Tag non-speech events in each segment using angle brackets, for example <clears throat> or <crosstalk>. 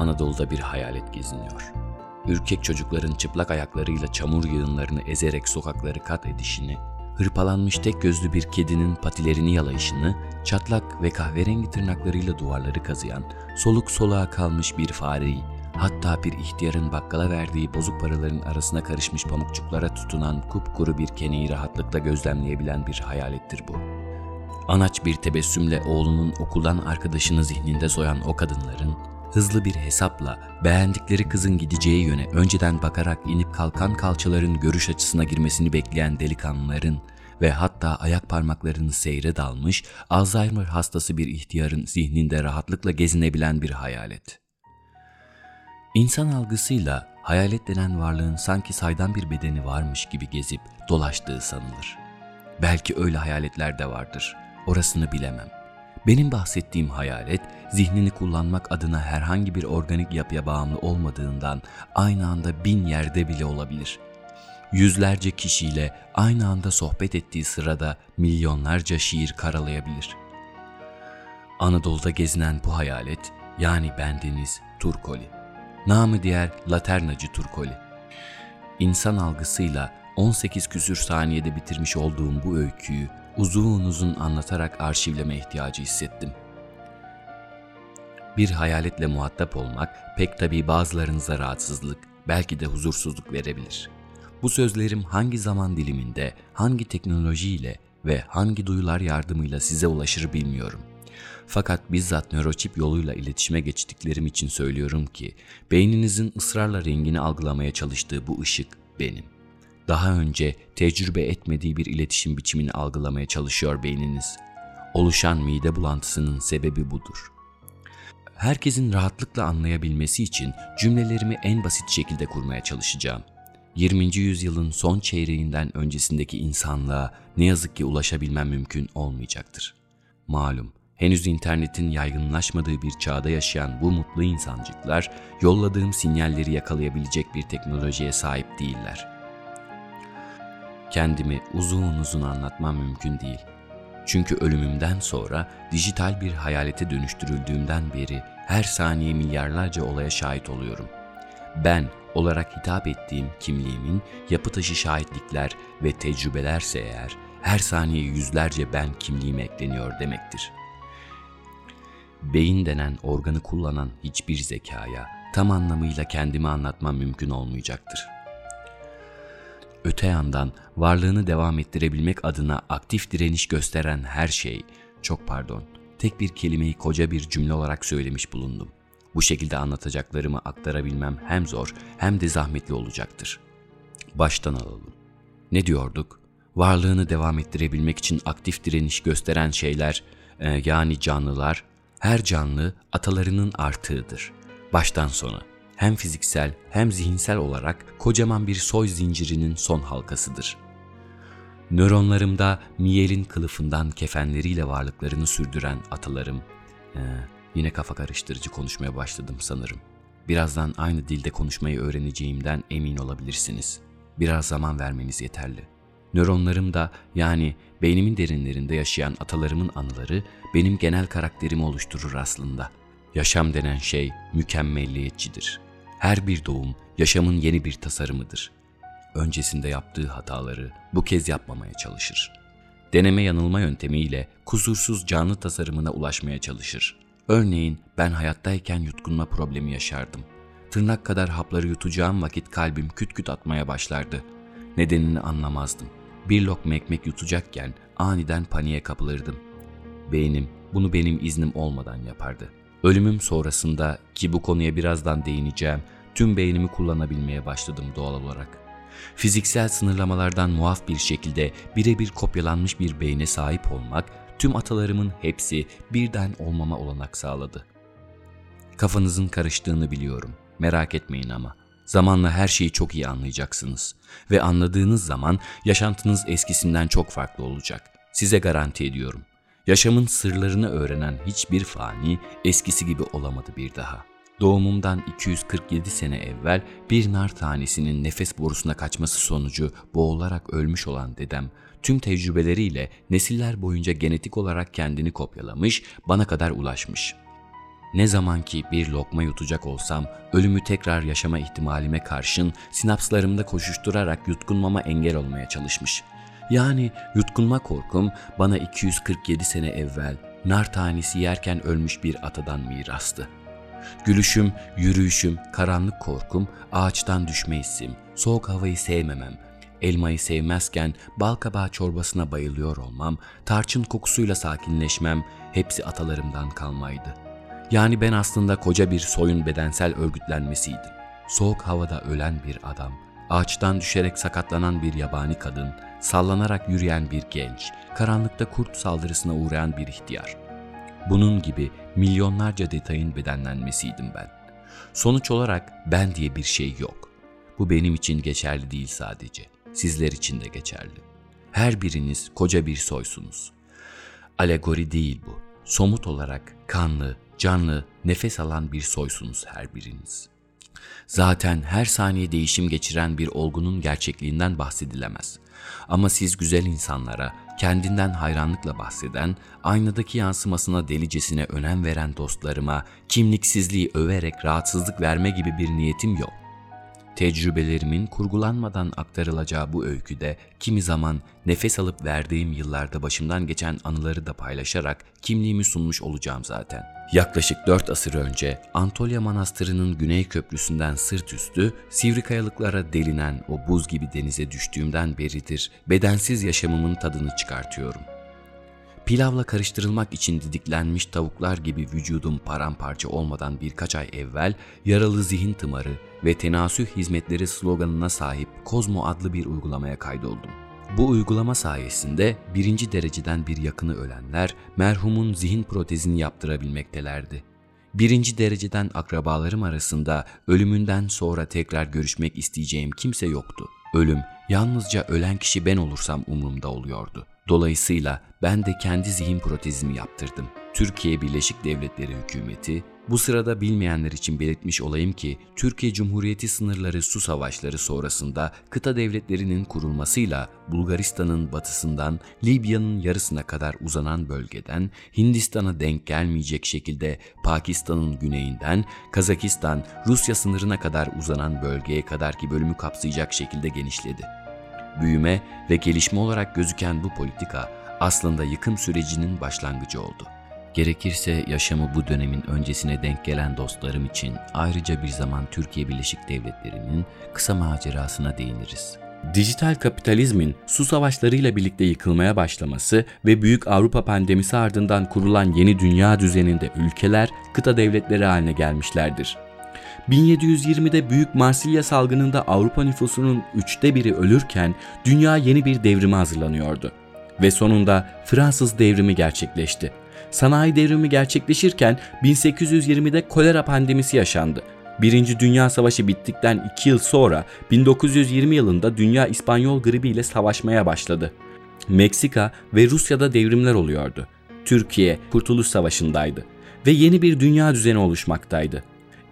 Anadolu'da bir hayalet geziniyor. Ürkek çocukların çıplak ayaklarıyla çamur yığınlarını ezerek sokakları kat edişini, hırpalanmış tek gözlü bir kedinin patilerini yalayışını, çatlak ve kahverengi tırnaklarıyla duvarları kazıyan, soluk soluğa kalmış bir fareyi, hatta bir ihtiyarın bakkala verdiği bozuk paraların arasına karışmış pamukçuklara tutunan kupkuru bir keneyi rahatlıkla gözlemleyebilen bir hayalettir bu. Anaç bir tebessümle oğlunun okuldan arkadaşını zihninde soyan o kadınların, hızlı bir hesapla beğendikleri kızın gideceği yöne önceden bakarak inip kalkan kalçaların görüş açısına girmesini bekleyen delikanlıların ve hatta ayak parmaklarını seyre dalmış Alzheimer hastası bir ihtiyarın zihninde rahatlıkla gezinebilen bir hayalet. İnsan algısıyla hayalet denen varlığın sanki saydam bir bedeni varmış gibi gezip dolaştığı sanılır. Belki öyle hayaletler de vardır. Orasını bilemem. Benim bahsettiğim hayalet, zihnini kullanmak adına herhangi bir organik yapıya bağımlı olmadığından aynı anda bin yerde bile olabilir. Yüzlerce kişiyle aynı anda sohbet ettiği sırada milyonlarca şiir karalayabilir. Anadolu'da gezinen bu hayalet, yani bendeniz Turkoli. Namı diğer Laternacı Turkoli. İnsan algısıyla 18 küsür saniyede bitirmiş olduğum bu öyküyü uzun uzun anlatarak arşivleme ihtiyacı hissettim. Bir hayaletle muhatap olmak pek tabii bazılarınıza rahatsızlık, belki de huzursuzluk verebilir. Bu sözlerim hangi zaman diliminde, hangi teknolojiyle ve hangi duyular yardımıyla size ulaşır bilmiyorum. Fakat bizzat nöroçip yoluyla iletişime geçtiklerim için söylüyorum ki, beyninizin ısrarla rengini algılamaya çalıştığı bu ışık benim. Daha önce tecrübe etmediği bir iletişim biçimini algılamaya çalışıyor beyniniz. Oluşan mide bulantısının sebebi budur. Herkesin rahatlıkla anlayabilmesi için cümlelerimi en basit şekilde kurmaya çalışacağım. 20. yüzyılın son çeyreğinden öncesindeki insanlığa ne yazık ki ulaşabilmem mümkün olmayacaktır. Malum, henüz internetin yaygınlaşmadığı bir çağda yaşayan bu mutlu insancıklar, yolladığım sinyalleri yakalayabilecek bir teknolojiye sahip değiller. Kendimi uzun uzun anlatmam mümkün değil. Çünkü ölümümden sonra dijital bir hayalete dönüştürüldüğümden beri her saniye milyarlarca olaya şahit oluyorum. Ben olarak hitap ettiğim kimliğimin yapı taşı şahitlikler ve tecrübelerse eğer her saniye yüzlerce ben kimliğime ekleniyor demektir. Beyin denen organı kullanan hiçbir zekaya tam anlamıyla kendimi anlatmam mümkün olmayacaktır.'' Öte yandan varlığını devam ettirebilmek adına aktif direniş gösteren her şey, çok pardon, tek bir kelimeyi koca bir cümle olarak söylemiş bulundum. Bu şekilde anlatacaklarımı aktarabilmem hem zor hem de zahmetli olacaktır. Baştan alalım. Ne diyorduk? Varlığını devam ettirebilmek için aktif direniş gösteren şeyler, e, yani canlılar, her canlı atalarının artığıdır. Baştan sona hem fiziksel hem zihinsel olarak kocaman bir soy zincirinin son halkasıdır. Nöronlarımda miyelin kılıfından kefenleriyle varlıklarını sürdüren atalarım, ee, yine kafa karıştırıcı konuşmaya başladım sanırım. Birazdan aynı dilde konuşmayı öğreneceğimden emin olabilirsiniz. Biraz zaman vermeniz yeterli. Nöronlarımda yani beynimin derinlerinde yaşayan atalarımın anıları benim genel karakterimi oluşturur aslında. Yaşam denen şey mükemmelliyetçidir. Her bir doğum yaşamın yeni bir tasarımıdır. Öncesinde yaptığı hataları bu kez yapmamaya çalışır. Deneme yanılma yöntemiyle kusursuz canlı tasarımına ulaşmaya çalışır. Örneğin ben hayattayken yutkunma problemi yaşardım. Tırnak kadar hapları yutacağım vakit kalbim küt küt atmaya başlardı. Nedenini anlamazdım. Bir lokma ekmek yutacakken aniden paniğe kapılırdım. Beynim bunu benim iznim olmadan yapardı. Ölümüm sonrasında ki bu konuya birazdan değineceğim, tüm beynimi kullanabilmeye başladım doğal olarak. Fiziksel sınırlamalardan muaf bir şekilde birebir kopyalanmış bir beyne sahip olmak, tüm atalarımın hepsi birden olmama olanak sağladı. Kafanızın karıştığını biliyorum. Merak etmeyin ama. Zamanla her şeyi çok iyi anlayacaksınız. Ve anladığınız zaman yaşantınız eskisinden çok farklı olacak. Size garanti ediyorum. Yaşamın sırlarını öğrenen hiçbir fani eskisi gibi olamadı bir daha. Doğumumdan 247 sene evvel bir nar tanesinin nefes borusuna kaçması sonucu boğularak ölmüş olan dedem, tüm tecrübeleriyle nesiller boyunca genetik olarak kendini kopyalamış, bana kadar ulaşmış. Ne zaman ki bir lokma yutacak olsam ölümü tekrar yaşama ihtimalime karşın sinapslarımda koşuşturarak yutkunmama engel olmaya çalışmış. Yani yutkunma korkum bana 247 sene evvel nar tanesi yerken ölmüş bir atadan mirastı. Gülüşüm, yürüyüşüm, karanlık korkum, ağaçtan düşme hissim, soğuk havayı sevmemem, elmayı sevmezken bal kabağı çorbasına bayılıyor olmam, tarçın kokusuyla sakinleşmem hepsi atalarımdan kalmaydı. Yani ben aslında koca bir soyun bedensel örgütlenmesiydim. Soğuk havada ölen bir adam, ağaçtan düşerek sakatlanan bir yabani kadın, sallanarak yürüyen bir genç, karanlıkta kurt saldırısına uğrayan bir ihtiyar. Bunun gibi milyonlarca detayın bedenlenmesiydim ben. Sonuç olarak ben diye bir şey yok. Bu benim için geçerli değil sadece. Sizler için de geçerli. Her biriniz koca bir soysunuz. Alegori değil bu. Somut olarak kanlı, canlı, nefes alan bir soysunuz her biriniz. Zaten her saniye değişim geçiren bir olgunun gerçekliğinden bahsedilemez. Ama siz güzel insanlara, kendinden hayranlıkla bahseden, aynadaki yansımasına delicesine önem veren dostlarıma kimliksizliği överek rahatsızlık verme gibi bir niyetim yok. Tecrübelerimin kurgulanmadan aktarılacağı bu öyküde kimi zaman nefes alıp verdiğim yıllarda başımdan geçen anıları da paylaşarak kimliğimi sunmuş olacağım zaten. Yaklaşık 4 asır önce Antolya Manastırı'nın güney köprüsünden sırt üstü sivri kayalıklara delinen o buz gibi denize düştüğümden beridir bedensiz yaşamımın tadını çıkartıyorum.'' Pilavla karıştırılmak için didiklenmiş tavuklar gibi vücudum paramparça olmadan birkaç ay evvel yaralı zihin tımarı ve tenasüh hizmetleri sloganına sahip Kozmo adlı bir uygulamaya kaydoldum. Bu uygulama sayesinde birinci dereceden bir yakını ölenler merhumun zihin protezini yaptırabilmektelerdi. Birinci dereceden akrabalarım arasında ölümünden sonra tekrar görüşmek isteyeceğim kimse yoktu. Ölüm yalnızca ölen kişi ben olursam umurumda oluyordu. Dolayısıyla ben de kendi zihin protezimi yaptırdım. Türkiye Birleşik Devletleri hükümeti bu sırada bilmeyenler için belirtmiş olayım ki Türkiye Cumhuriyeti sınırları su savaşları sonrasında kıta devletlerinin kurulmasıyla Bulgaristan'ın batısından Libya'nın yarısına kadar uzanan bölgeden Hindistan'a denk gelmeyecek şekilde Pakistan'ın güneyinden Kazakistan, Rusya sınırına kadar uzanan bölgeye kadar ki bölümü kapsayacak şekilde genişledi büyüme ve gelişme olarak gözüken bu politika aslında yıkım sürecinin başlangıcı oldu. Gerekirse yaşamı bu dönemin öncesine denk gelen dostlarım için ayrıca bir zaman Türkiye Birleşik Devletleri'nin kısa macerasına değiniriz. Dijital kapitalizmin su savaşlarıyla birlikte yıkılmaya başlaması ve büyük Avrupa pandemisi ardından kurulan yeni dünya düzeninde ülkeler kıta devletleri haline gelmişlerdir. 1720'de Büyük Marsilya salgınında Avrupa nüfusunun üçte biri ölürken dünya yeni bir devrime hazırlanıyordu. Ve sonunda Fransız devrimi gerçekleşti. Sanayi devrimi gerçekleşirken 1820'de kolera pandemisi yaşandı. Birinci Dünya Savaşı bittikten 2 yıl sonra 1920 yılında dünya İspanyol gribi ile savaşmaya başladı. Meksika ve Rusya'da devrimler oluyordu. Türkiye Kurtuluş Savaşı'ndaydı ve yeni bir dünya düzeni oluşmaktaydı.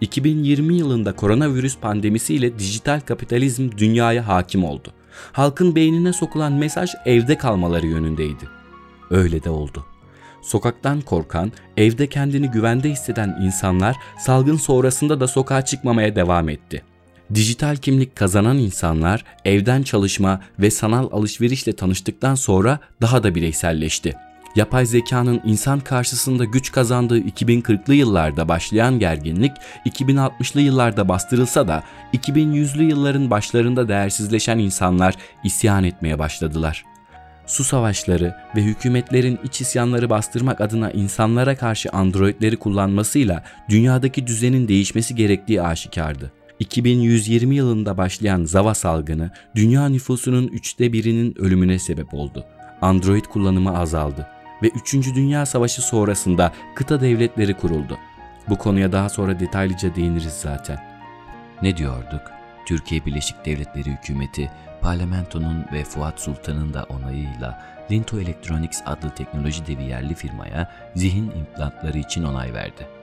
2020 yılında koronavirüs pandemisiyle dijital kapitalizm dünyaya hakim oldu. Halkın beynine sokulan mesaj evde kalmaları yönündeydi. Öyle de oldu. Sokaktan korkan, evde kendini güvende hisseden insanlar salgın sonrasında da sokağa çıkmamaya devam etti. Dijital kimlik kazanan insanlar evden çalışma ve sanal alışverişle tanıştıktan sonra daha da bireyselleşti yapay zekanın insan karşısında güç kazandığı 2040'lı yıllarda başlayan gerginlik 2060'lı yıllarda bastırılsa da 2100'lü yılların başlarında değersizleşen insanlar isyan etmeye başladılar. Su savaşları ve hükümetlerin iç isyanları bastırmak adına insanlara karşı androidleri kullanmasıyla dünyadaki düzenin değişmesi gerektiği aşikardı. 2120 yılında başlayan Zava salgını dünya nüfusunun üçte birinin ölümüne sebep oldu. Android kullanımı azaldı ve 3. Dünya Savaşı sonrasında kıta devletleri kuruldu. Bu konuya daha sonra detaylıca değiniriz zaten. Ne diyorduk? Türkiye Birleşik Devletleri hükümeti parlamentonun ve Fuat Sultan'ın da onayıyla Linto Electronics adlı teknoloji devi yerli firmaya zihin implantları için onay verdi.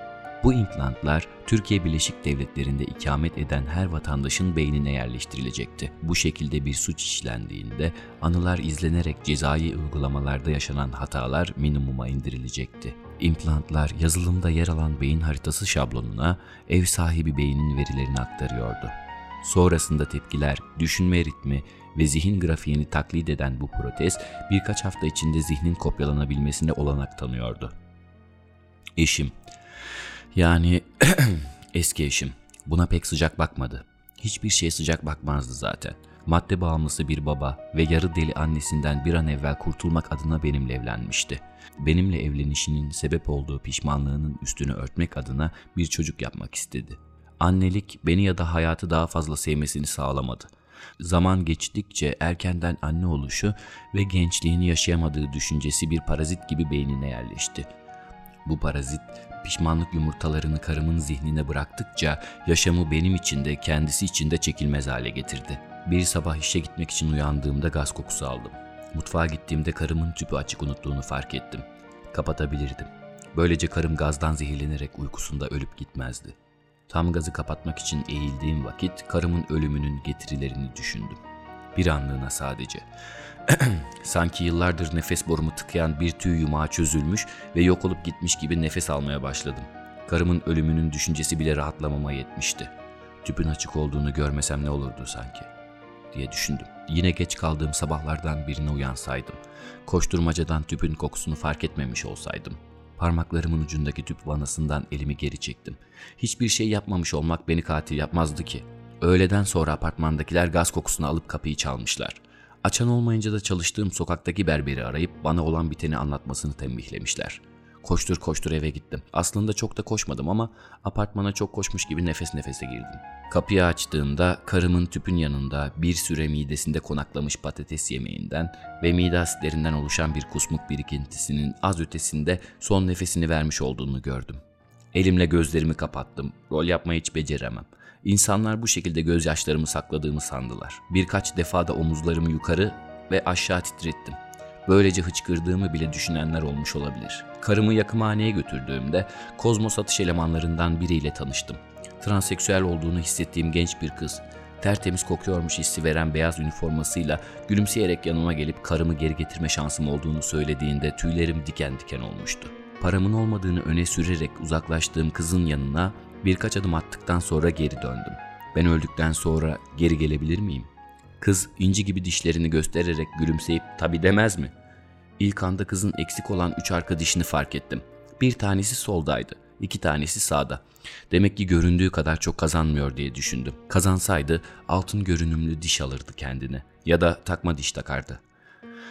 Bu implantlar Türkiye Birleşik Devletleri'nde ikamet eden her vatandaşın beynine yerleştirilecekti. Bu şekilde bir suç işlendiğinde anılar izlenerek cezai uygulamalarda yaşanan hatalar minimuma indirilecekti. İmplantlar yazılımda yer alan beyin haritası şablonuna ev sahibi beynin verilerini aktarıyordu. Sonrasında tepkiler, düşünme ritmi ve zihin grafiğini taklit eden bu protez birkaç hafta içinde zihnin kopyalanabilmesine olanak tanıyordu. Eşim, yani <clears throat> eski eşim buna pek sıcak bakmadı. Hiçbir şey sıcak bakmazdı zaten. Madde bağımlısı bir baba ve yarı deli annesinden bir an evvel kurtulmak adına benimle evlenmişti. Benimle evlenişinin sebep olduğu pişmanlığının üstünü örtmek adına bir çocuk yapmak istedi. Annelik beni ya da hayatı daha fazla sevmesini sağlamadı. Zaman geçtikçe erkenden anne oluşu ve gençliğini yaşayamadığı düşüncesi bir parazit gibi beynine yerleşti. Bu parazit pişmanlık yumurtalarını karımın zihnine bıraktıkça yaşamı benim için de kendisi için de çekilmez hale getirdi. Bir sabah işe gitmek için uyandığımda gaz kokusu aldım. Mutfağa gittiğimde karımın tüpü açık unuttuğunu fark ettim. Kapatabilirdim. Böylece karım gazdan zehirlenerek uykusunda ölüp gitmezdi. Tam gazı kapatmak için eğildiğim vakit karımın ölümünün getirilerini düşündüm. Bir anlığına sadece. <clears throat> Sanki yıllardır nefes borumu tıkayan bir tüy yumağı çözülmüş ve yok olup gitmiş gibi nefes almaya başladım. Karımın ölümünün düşüncesi bile rahatlamama yetmişti. Tüpün açık olduğunu görmesem ne olurdu sanki diye düşündüm. Yine geç kaldığım sabahlardan birine uyansaydım. Koşturmacadan tüpün kokusunu fark etmemiş olsaydım. Parmaklarımın ucundaki tüp vanasından elimi geri çektim. Hiçbir şey yapmamış olmak beni katil yapmazdı ki. Öğleden sonra apartmandakiler gaz kokusunu alıp kapıyı çalmışlar. Açan olmayınca da çalıştığım sokaktaki berberi arayıp bana olan biteni anlatmasını tembihlemişler. Koştur koştur eve gittim. Aslında çok da koşmadım ama apartmana çok koşmuş gibi nefes nefese girdim. Kapıyı açtığımda karımın tüpün yanında bir süre midesinde konaklamış patates yemeğinden ve mide asitlerinden oluşan bir kusmuk birikintisinin az ötesinde son nefesini vermiş olduğunu gördüm. Elimle gözlerimi kapattım. Rol yapmayı hiç beceremem. İnsanlar bu şekilde gözyaşlarımı sakladığımı sandılar. Birkaç defa da omuzlarımı yukarı ve aşağı titrettim. Böylece hıçkırdığımı bile düşünenler olmuş olabilir. Karımı yakımhaneye götürdüğümde kozmos satış elemanlarından biriyle tanıştım. Transseksüel olduğunu hissettiğim genç bir kız. Tertemiz kokuyormuş hissi veren beyaz üniformasıyla gülümseyerek yanıma gelip karımı geri getirme şansım olduğunu söylediğinde tüylerim diken diken olmuştu. Paramın olmadığını öne sürerek uzaklaştığım kızın yanına birkaç adım attıktan sonra geri döndüm. Ben öldükten sonra geri gelebilir miyim? Kız inci gibi dişlerini göstererek gülümseyip tabi demez mi? İlk anda kızın eksik olan üç arka dişini fark ettim. Bir tanesi soldaydı, iki tanesi sağda. Demek ki göründüğü kadar çok kazanmıyor diye düşündüm. Kazansaydı altın görünümlü diş alırdı kendine ya da takma diş takardı.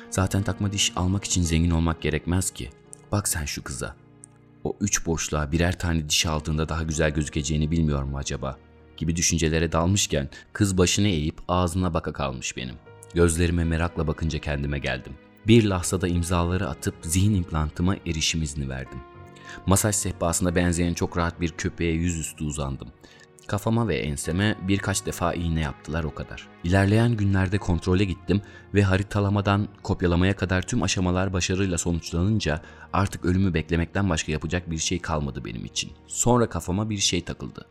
Zaten takma diş almak için zengin olmak gerekmez ki. Bak sen şu kıza. O üç boşluğa birer tane diş aldığında daha güzel gözükeceğini bilmiyor mu acaba? Gibi düşüncelere dalmışken kız başını eğip ağzına baka kalmış benim. Gözlerime merakla bakınca kendime geldim. Bir lahzada imzaları atıp zihin implantıma erişim izni verdim. Masaj sehpasına benzeyen çok rahat bir köpeğe yüzüstü uzandım. Kafama ve enseme birkaç defa iğne yaptılar o kadar. İlerleyen günlerde kontrole gittim ve haritalamadan kopyalamaya kadar tüm aşamalar başarıyla sonuçlanınca artık ölümü beklemekten başka yapacak bir şey kalmadı benim için. Sonra kafama bir şey takıldı.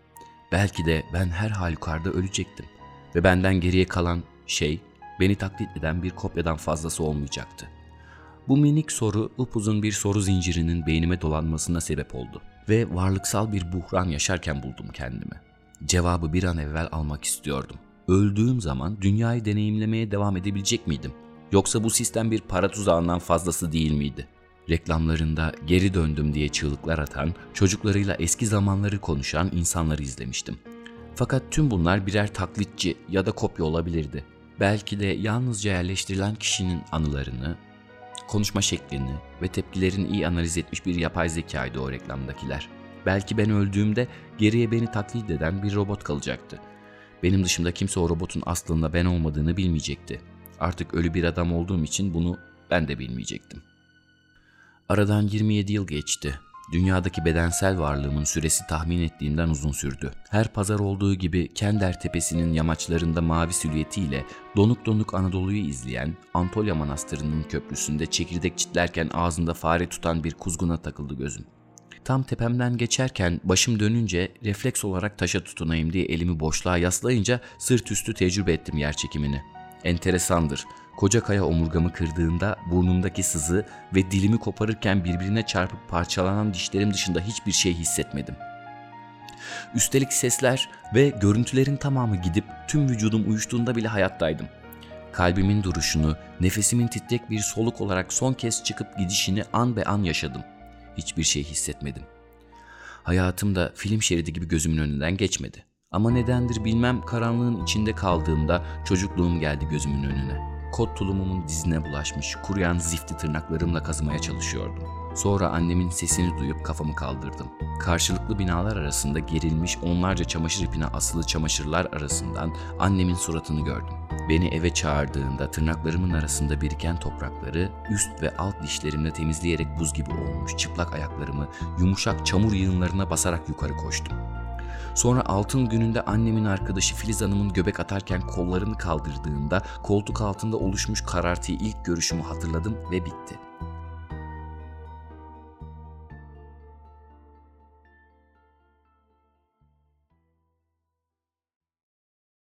Belki de ben her halükarda ölecektim ve benden geriye kalan şey beni taklit eden bir kopyadan fazlası olmayacaktı. Bu minik soru upuzun bir soru zincirinin beynime dolanmasına sebep oldu ve varlıksal bir buhran yaşarken buldum kendimi. Cevabı bir an evvel almak istiyordum. Öldüğüm zaman dünyayı deneyimlemeye devam edebilecek miydim? Yoksa bu sistem bir para tuzağından fazlası değil miydi? Reklamlarında geri döndüm diye çığlıklar atan, çocuklarıyla eski zamanları konuşan insanları izlemiştim. Fakat tüm bunlar birer taklitçi ya da kopya olabilirdi. Belki de yalnızca yerleştirilen kişinin anılarını, konuşma şeklini ve tepkilerini iyi analiz etmiş bir yapay zekaydı o reklamdakiler. Belki ben öldüğümde geriye beni taklit eden bir robot kalacaktı. Benim dışımda kimse o robotun aslında ben olmadığını bilmeyecekti. Artık ölü bir adam olduğum için bunu ben de bilmeyecektim. Aradan 27 yıl geçti. Dünyadaki bedensel varlığımın süresi tahmin ettiğimden uzun sürdü. Her pazar olduğu gibi Kender Tepesi'nin yamaçlarında mavi silüetiyle donuk donuk Anadolu'yu izleyen Antolya Manastırı'nın köprüsünde çekirdek çitlerken ağzında fare tutan bir kuzguna takıldı gözüm. Tam tepemden geçerken başım dönünce refleks olarak taşa tutunayım diye elimi boşluğa yaslayınca sırt üstü tecrübe ettim yer çekimini. Enteresandır. Koca kaya omurgamı kırdığında burnumdaki sızı ve dilimi koparırken birbirine çarpıp parçalanan dişlerim dışında hiçbir şey hissetmedim. Üstelik sesler ve görüntülerin tamamı gidip tüm vücudum uyuştuğunda bile hayattaydım. Kalbimin duruşunu, nefesimin titrek bir soluk olarak son kez çıkıp gidişini an be an yaşadım. Hiçbir şey hissetmedim. Hayatım da film şeridi gibi gözümün önünden geçmedi. Ama nedendir bilmem karanlığın içinde kaldığımda çocukluğum geldi gözümün önüne. Kot tulumumun dizine bulaşmış, kuruyan zifti tırnaklarımla kazımaya çalışıyordum. Sonra annemin sesini duyup kafamı kaldırdım. Karşılıklı binalar arasında gerilmiş onlarca çamaşır ipine asılı çamaşırlar arasından annemin suratını gördüm. Beni eve çağırdığında tırnaklarımın arasında biriken toprakları üst ve alt dişlerimle temizleyerek buz gibi olmuş çıplak ayaklarımı yumuşak çamur yığınlarına basarak yukarı koştum. Sonra altın gününde annemin arkadaşı Filiz Hanım'ın göbek atarken kollarını kaldırdığında koltuk altında oluşmuş karartıyı ilk görüşümü hatırladım ve bitti.